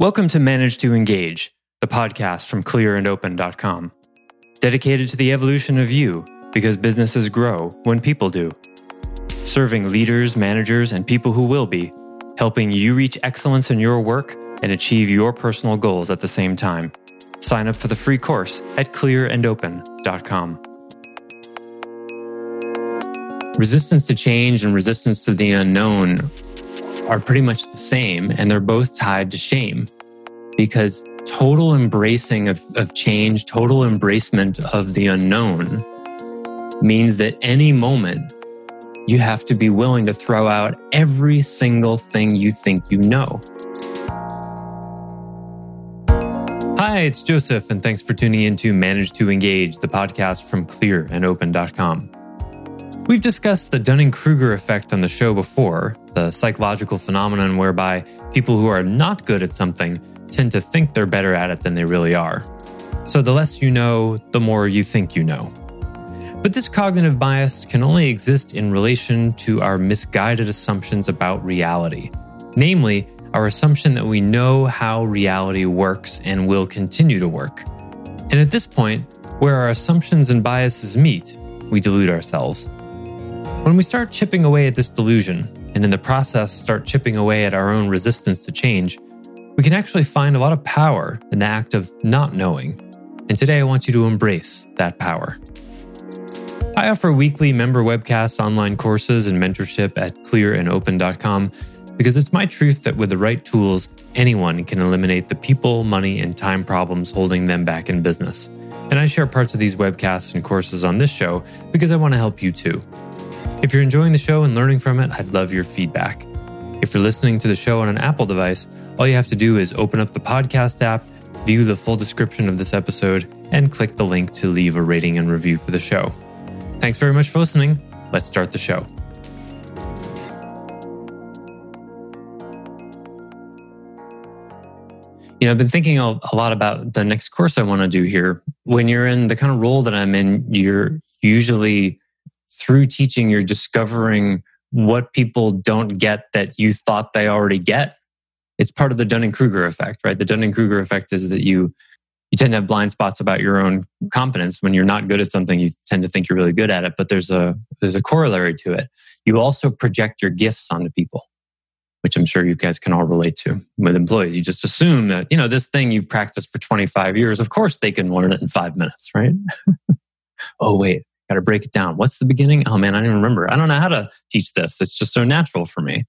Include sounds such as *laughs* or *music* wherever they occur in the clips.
Welcome to Manage to Engage, the podcast from clearandopen.com. Dedicated to the evolution of you because businesses grow when people do. Serving leaders, managers, and people who will be, helping you reach excellence in your work and achieve your personal goals at the same time. Sign up for the free course at clearandopen.com. Resistance to change and resistance to the unknown are pretty much the same, and they're both tied to shame because total embracing of, of change, total embracement of the unknown means that any moment you have to be willing to throw out every single thing you think you know. Hi, it's Joseph, and thanks for tuning in to Manage to Engage, the podcast from clearandopen.com. We've discussed the Dunning Kruger effect on the show before, the psychological phenomenon whereby people who are not good at something tend to think they're better at it than they really are. So the less you know, the more you think you know. But this cognitive bias can only exist in relation to our misguided assumptions about reality, namely, our assumption that we know how reality works and will continue to work. And at this point, where our assumptions and biases meet, we delude ourselves. When we start chipping away at this delusion, and in the process start chipping away at our own resistance to change, we can actually find a lot of power in the act of not knowing. And today I want you to embrace that power. I offer weekly member webcasts, online courses, and mentorship at clearandopen.com because it's my truth that with the right tools, anyone can eliminate the people, money, and time problems holding them back in business. And I share parts of these webcasts and courses on this show because I want to help you too. If you're enjoying the show and learning from it, I'd love your feedback. If you're listening to the show on an Apple device, all you have to do is open up the podcast app, view the full description of this episode, and click the link to leave a rating and review for the show. Thanks very much for listening. Let's start the show. You know, I've been thinking a lot about the next course I want to do here. When you're in the kind of role that I'm in, you're usually through teaching, you're discovering what people don't get that you thought they already get. It's part of the Dunning Kruger effect, right? The Dunning Kruger effect is that you you tend to have blind spots about your own competence. When you're not good at something, you tend to think you're really good at it. But there's a there's a corollary to it. You also project your gifts onto people, which I'm sure you guys can all relate to with employees. You just assume that you know this thing you've practiced for 25 years. Of course, they can learn it in five minutes, right? *laughs* oh wait, got to break it down. What's the beginning? Oh man, I don't even remember. I don't know how to teach this. It's just so natural for me.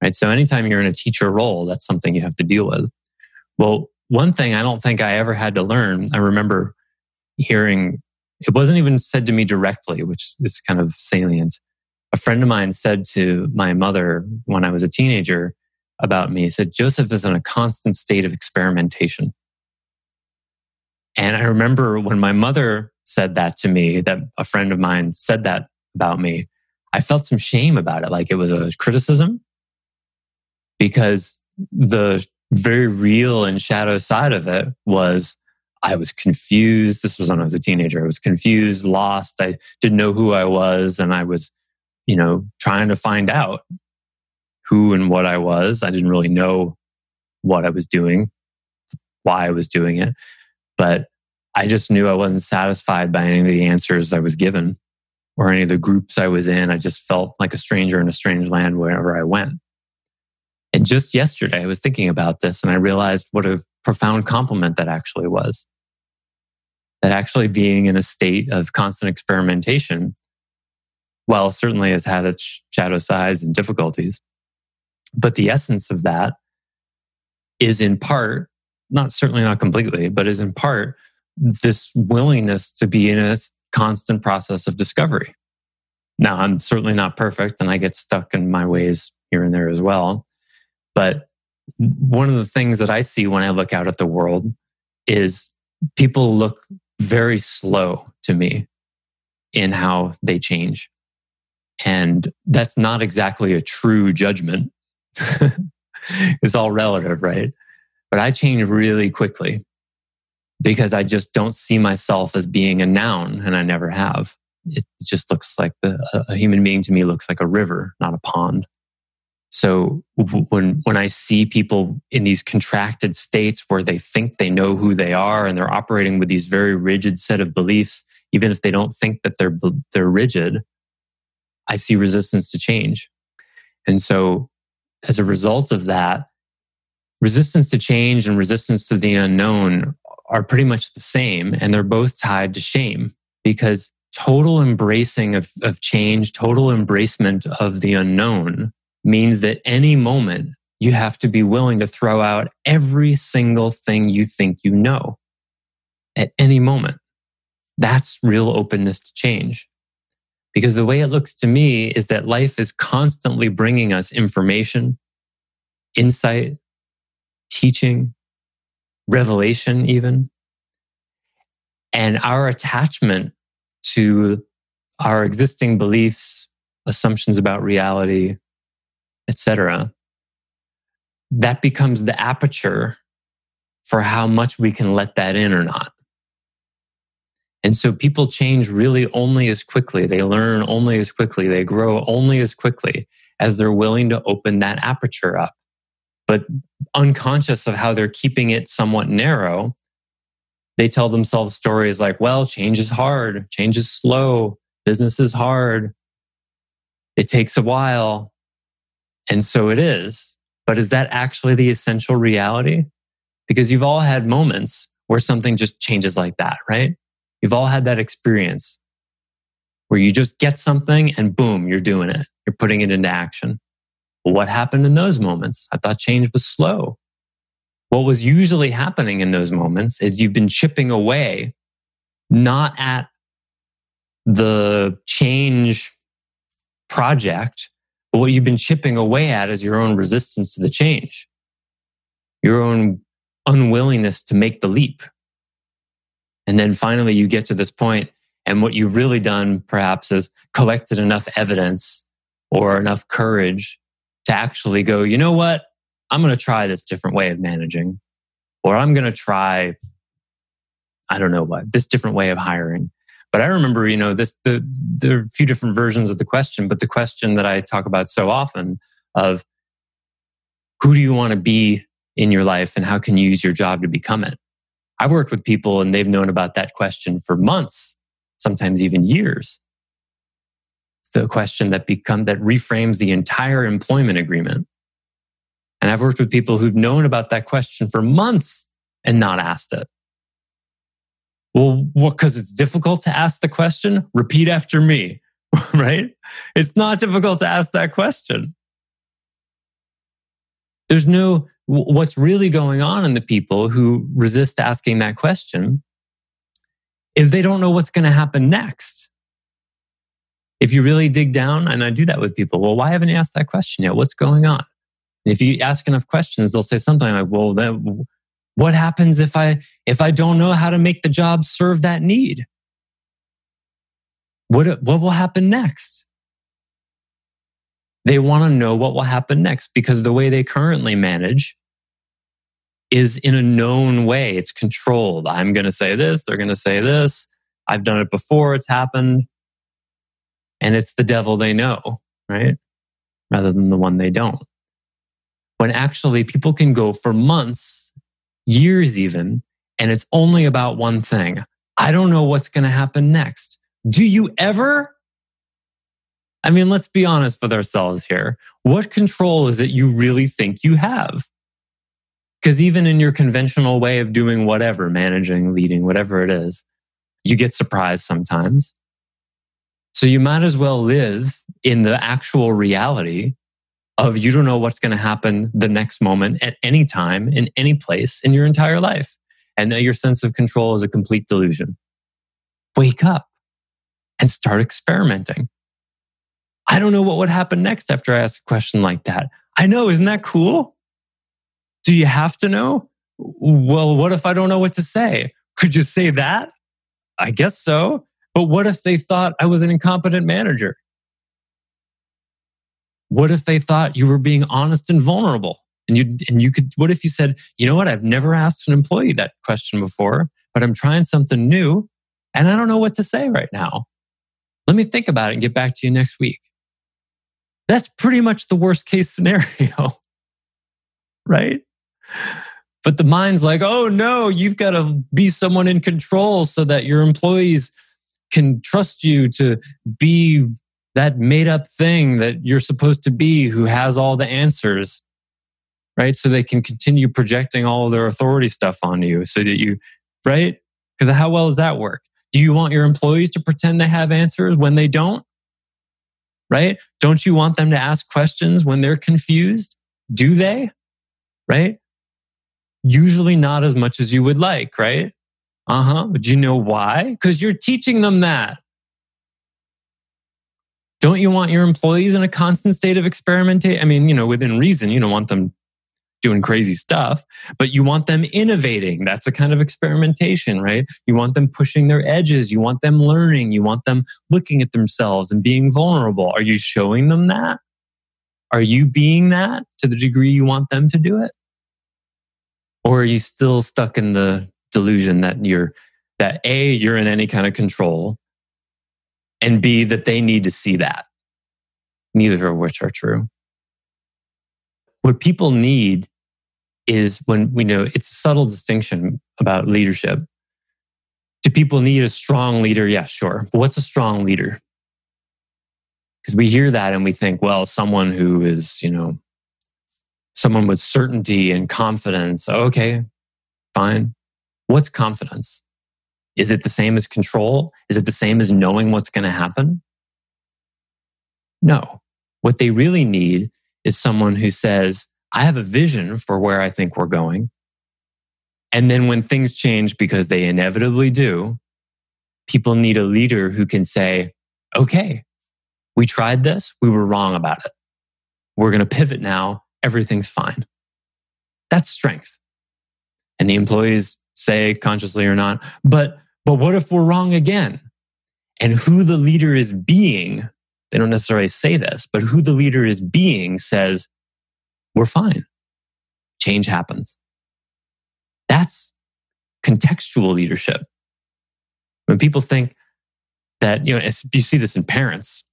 Right. So anytime you're in a teacher role, that's something you have to deal with. Well, one thing I don't think I ever had to learn, I remember hearing, it wasn't even said to me directly, which is kind of salient. A friend of mine said to my mother when I was a teenager about me, he said, Joseph is in a constant state of experimentation. And I remember when my mother said that to me, that a friend of mine said that about me, I felt some shame about it. Like it was a criticism because the very real and shadow side of it was I was confused. This was when I was a teenager. I was confused, lost. I didn't know who I was. And I was, you know, trying to find out who and what I was. I didn't really know what I was doing, why I was doing it. But I just knew I wasn't satisfied by any of the answers I was given or any of the groups I was in. I just felt like a stranger in a strange land wherever I went. And just yesterday, I was thinking about this and I realized what a profound compliment that actually was. That actually being in a state of constant experimentation, well, certainly has had its shadow sides and difficulties. But the essence of that is in part, not certainly not completely, but is in part this willingness to be in a constant process of discovery. Now, I'm certainly not perfect and I get stuck in my ways here and there as well. But one of the things that I see when I look out at the world is people look very slow to me in how they change. And that's not exactly a true judgment. *laughs* it's all relative, right? But I change really quickly because I just don't see myself as being a noun and I never have. It just looks like the, a human being to me looks like a river, not a pond. So when, when I see people in these contracted states where they think they know who they are and they're operating with these very rigid set of beliefs, even if they don't think that they're, they're rigid, I see resistance to change. And so as a result of that, resistance to change and resistance to the unknown are pretty much the same. And they're both tied to shame because total embracing of, of change, total embracement of the unknown means that any moment you have to be willing to throw out every single thing you think you know at any moment. That's real openness to change. Because the way it looks to me is that life is constantly bringing us information, insight, teaching, revelation, even. And our attachment to our existing beliefs, assumptions about reality, etc., that becomes the aperture for how much we can let that in or not. And so people change really only as quickly. They learn only as quickly. They grow only as quickly as they're willing to open that aperture up. But unconscious of how they're keeping it somewhat narrow, they tell themselves stories like, well, change is hard. Change is slow. Business is hard. It takes a while. And so it is. But is that actually the essential reality? Because you've all had moments where something just changes like that, right? You've all had that experience where you just get something and boom, you're doing it. You're putting it into action. What happened in those moments? I thought change was slow. What was usually happening in those moments is you've been chipping away, not at the change project, but what you've been chipping away at is your own resistance to the change, your own unwillingness to make the leap. And then finally you get to this point and what you've really done perhaps is collected enough evidence or enough courage to actually go, you know what? I'm going to try this different way of managing, or I'm going to try, I don't know what, this different way of hiring. But I remember, you know, this, the, there are a few different versions of the question, but the question that I talk about so often of who do you want to be in your life and how can you use your job to become it? I've worked with people and they've known about that question for months, sometimes even years. A question that become that reframes the entire employment agreement. And I've worked with people who've known about that question for months and not asked it. Well, what? Because it's difficult to ask the question. Repeat after me, *laughs* right? It's not difficult to ask that question. There's no what's really going on in the people who resist asking that question is they don't know what's going to happen next. If you really dig down, and I do that with people, well, why haven't you asked that question yet? What's going on? And if you ask enough questions, they'll say something like, well, then what happens if I, if I don't know how to make the job serve that need? What, what will happen next? They want to know what will happen next because the way they currently manage is in a known way. It's controlled. I'm going to say this. They're going to say this. I've done it before. It's happened. And it's the devil they know, right? Rather than the one they don't. When actually people can go for months, years even, and it's only about one thing. I don't know what's going to happen next. Do you ever? I mean, let's be honest with ourselves here. What control is it you really think you have? Because even in your conventional way of doing whatever, managing, leading, whatever it is, you get surprised sometimes. So you might as well live in the actual reality of you don't know what's going to happen the next moment at any time in any place in your entire life. And that your sense of control is a complete delusion. Wake up and start experimenting. I don't know what would happen next after I ask a question like that. I know, isn't that cool? Do you have to know? Well, what if I don't know what to say? Could you say that? I guess so. But what if they thought I was an incompetent manager? What if they thought you were being honest and vulnerable? And you, and you could, what if you said, you know what? I've never asked an employee that question before, but I'm trying something new and I don't know what to say right now. Let me think about it and get back to you next week. That's pretty much the worst case scenario. *laughs* right? But the mind's like, oh no, you've got to be someone in control so that your employees can trust you to be that made up thing that you're supposed to be who has all the answers. Right. So they can continue projecting all their authority stuff on you so that you, right? Because how well does that work? Do you want your employees to pretend they have answers when they don't? Right? Don't you want them to ask questions when they're confused? Do they? Right? Usually not as much as you would like, right? Uh huh. Do you know why? Because you're teaching them that. Don't you want your employees in a constant state of experimentation? I mean, you know, within reason, you don't want them doing crazy stuff, but you want them innovating. That's a kind of experimentation, right? You want them pushing their edges. You want them learning. You want them looking at themselves and being vulnerable. Are you showing them that? Are you being that to the degree you want them to do it? Or are you still stuck in the delusion that you're, that A, you're in any kind of control, and B, that they need to see that? Neither of which are true. What people need is when we know it's a subtle distinction about leadership. Do people need a strong leader? Yeah, sure. But what's a strong leader? Because we hear that and we think, well, someone who is, you know, someone with certainty and confidence. Okay, fine. What's confidence? Is it the same as control? Is it the same as knowing what's going to happen? No. What they really need is someone who says, I have a vision for where I think we're going. And then when things change, because they inevitably do, people need a leader who can say, okay, we tried this. We were wrong about it. We're going to pivot now. Everything's fine. That's strength. And the employees say consciously or not, but, but what if we're wrong again? And who the leader is being they don't necessarily say this, but who the leader is being says, we're fine. Change happens. That's contextual leadership. When people think that, you know, you see this in parents,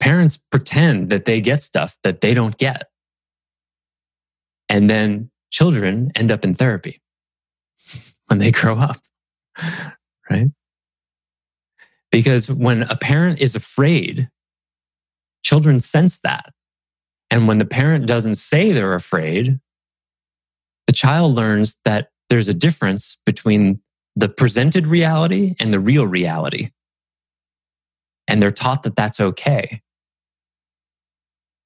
parents pretend that they get stuff that they don't get. And then children end up in therapy *laughs* when they grow up, right? Because when a parent is afraid, children sense that. And when the parent doesn't say they're afraid, the child learns that there's a difference between the presented reality and the real reality. And they're taught that that's okay.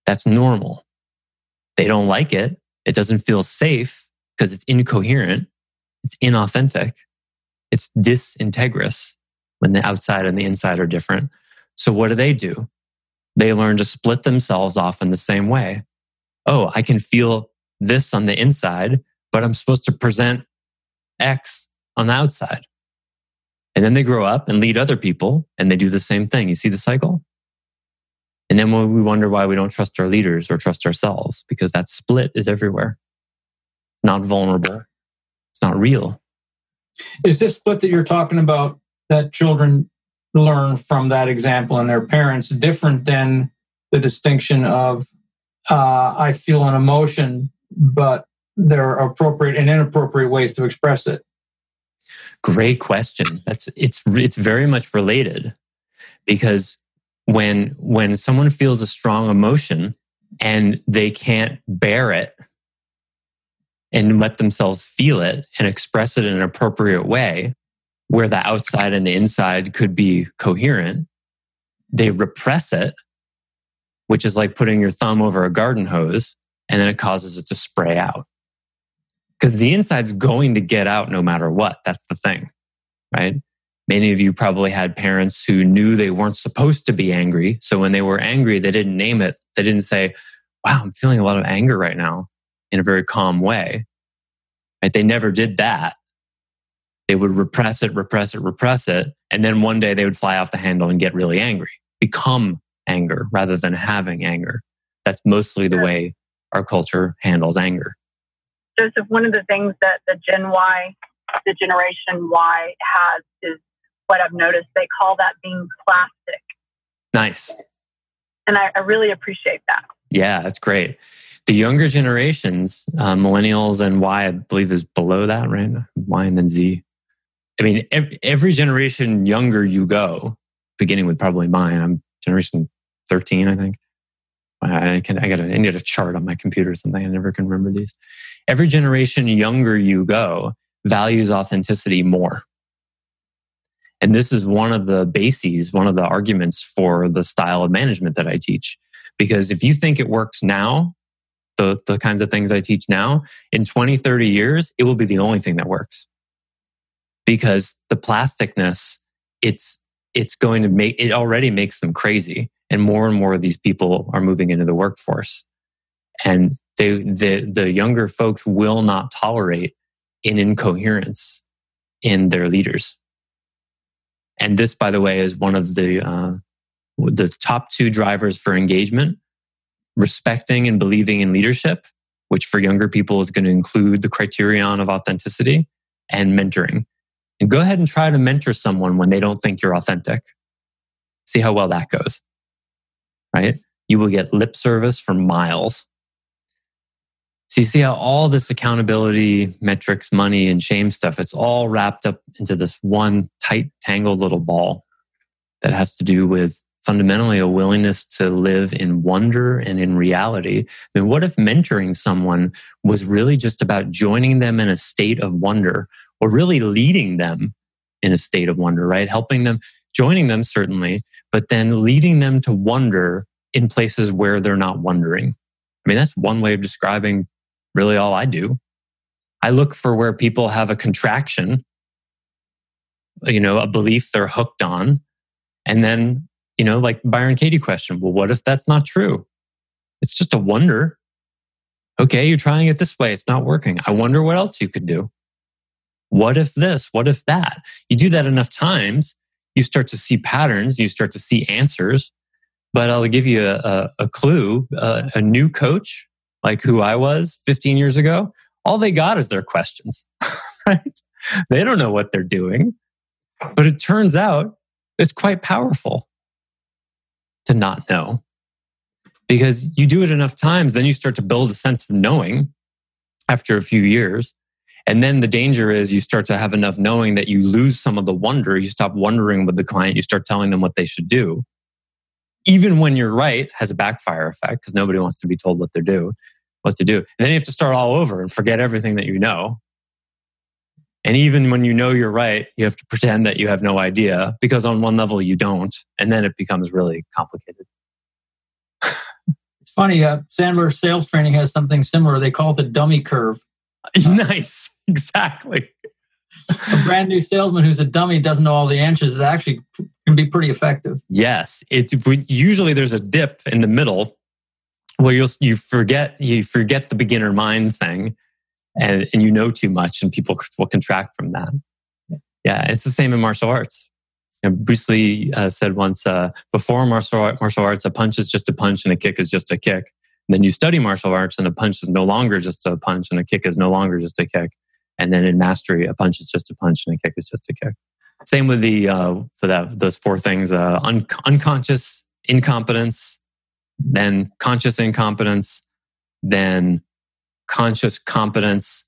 That's normal. They don't like it. It doesn't feel safe because it's incoherent. It's inauthentic. It's disintegrous when the outside and the inside are different. So what do they do? They learn to split themselves off in the same way. Oh, I can feel this on the inside, but I'm supposed to present X on the outside. And then they grow up and lead other people and they do the same thing. You see the cycle? And then we wonder why we don't trust our leaders or trust ourselves because that split is everywhere. Not vulnerable. It's not real. Is this split that you're talking about that children learn from that example and their parents different than the distinction of uh, I feel an emotion, but there are appropriate and inappropriate ways to express it? Great question. That's it's it's very much related because when when someone feels a strong emotion and they can't bear it and let themselves feel it and express it in an appropriate way, where the outside and the inside could be coherent. They repress it, which is like putting your thumb over a garden hose, and then it causes it to spray out. Because the inside's going to get out no matter what. That's the thing, right? Many of you probably had parents who knew they weren't supposed to be angry. So when they were angry, they didn't name it. They didn't say, wow, I'm feeling a lot of anger right now in a very calm way. Right? They never did that they would repress it, repress it, repress it. And then one day they would fly off the handle and get really angry, become anger rather than having anger. That's mostly the way our culture handles anger. Joseph, one of the things that the Gen Y, the Generation Y has is what I've noticed. They call that being plastic. Nice. And I, I really appreciate that. Yeah, that's great. The younger generations, uh, millennials and Y, I believe is below that, right? Y and then Z. I mean, every, every generation younger you go, beginning with probably mine. I'm generation 13, I think. I can, I got I need a chart on my computer or something. I never can remember these. Every generation younger you go values authenticity more. And this is one of the bases, one of the arguments for the style of management that I teach. Because if you think it works now, the, the kinds of things I teach now, in 20, 30 years, it will be the only thing that works. Because the plasticness, it's, it's going to make, it already makes them crazy. And more and more of these people are moving into the workforce. And they, the, the younger folks will not tolerate an incoherence in their leaders. And this, by the way, is one of the, uh, the top two drivers for engagement respecting and believing in leadership, which for younger people is going to include the criterion of authenticity and mentoring. And go ahead and try to mentor someone when they don't think you're authentic. See how well that goes. Right? You will get lip service for miles. So you see how all this accountability, metrics, money, and shame stuff, it's all wrapped up into this one tight, tangled little ball that has to do with fundamentally a willingness to live in wonder and in reality. I mean, what if mentoring someone was really just about joining them in a state of wonder or really leading them in a state of wonder, right? Helping them, joining them certainly, but then leading them to wonder in places where they're not wondering. I mean, that's one way of describing really all I do. I look for where people have a contraction, you know, a belief they're hooked on, and then you know, like Byron Katie question. Well, what if that's not true? It's just a wonder. Okay, you're trying it this way. It's not working. I wonder what else you could do. What if this? What if that? You do that enough times, you start to see patterns, you start to see answers. But I'll give you a, a, a clue. Uh, a new coach, like who I was 15 years ago, all they got is their questions, *laughs* right? They don't know what they're doing. But it turns out it's quite powerful to not know. Because you do it enough times, then you start to build a sense of knowing after a few years. And then the danger is you start to have enough knowing that you lose some of the wonder. You stop wondering with the client. You start telling them what they should do. Even when you're right has a backfire effect because nobody wants to be told what they're do, what to do. And then you have to start all over and forget everything that you know and even when you know you're right, you have to pretend that you have no idea because on one level you don't. And then it becomes really complicated. *laughs* it's funny. Uh, Sandler sales training has something similar. They call it the dummy curve. *laughs* nice. Exactly. a brand new salesman who's a dummy doesn't know all the answers is actually can be pretty effective. Yes. It usually there's a dip in the middle where you'll you forget you forget the beginner mind thing and, and you know too much and people will contract from that. Yeah, it's the same in martial arts. You know, Bruce Lee uh, said once, uh, before martial, martial arts, a punch is just a punch and a kick is just a kick. And then you study martial arts and a punch is no longer just a punch and a kick is no longer just a kick. And then in mastery, a punch is just a punch and a kick is just a kick. Same with the, uh, for that, those four things, uh, un- unconscious incompetence, then conscious incompetence, then conscious competence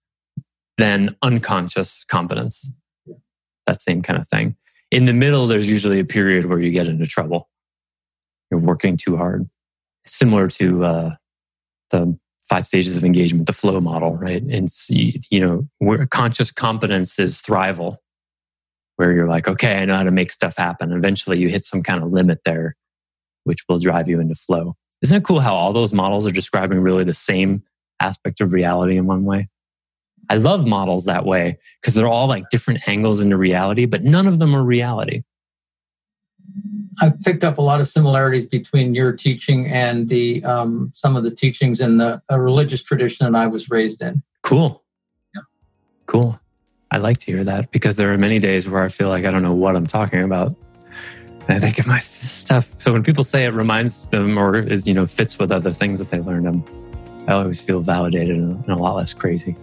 then unconscious competence. That same kind of thing. In the middle, there's usually a period where you get into trouble. You're working too hard. Similar to uh, the five stages of engagement, the flow model, right? And see, you know, where conscious competence is thrival, where you're like, okay, I know how to make stuff happen. Eventually, you hit some kind of limit there, which will drive you into flow. Isn't it cool how all those models are describing really the same aspect of reality in one way. I love models that way because they're all like different angles into reality, but none of them are reality. I've picked up a lot of similarities between your teaching and the um, some of the teachings in the religious tradition that I was raised in. Cool. Yeah. Cool. I like to hear that because there are many days where I feel like I don't know what I'm talking about. I think of my stuff. So when people say it reminds them or is, you know, fits with other things that they learned, I'm I always feel validated and a lot less crazy.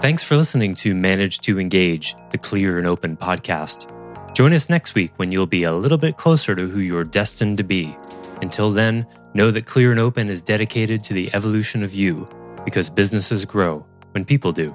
Thanks for listening to Manage to Engage, the Clear and Open podcast. Join us next week when you'll be a little bit closer to who you're destined to be. Until then, know that Clear and Open is dedicated to the evolution of you because businesses grow when people do.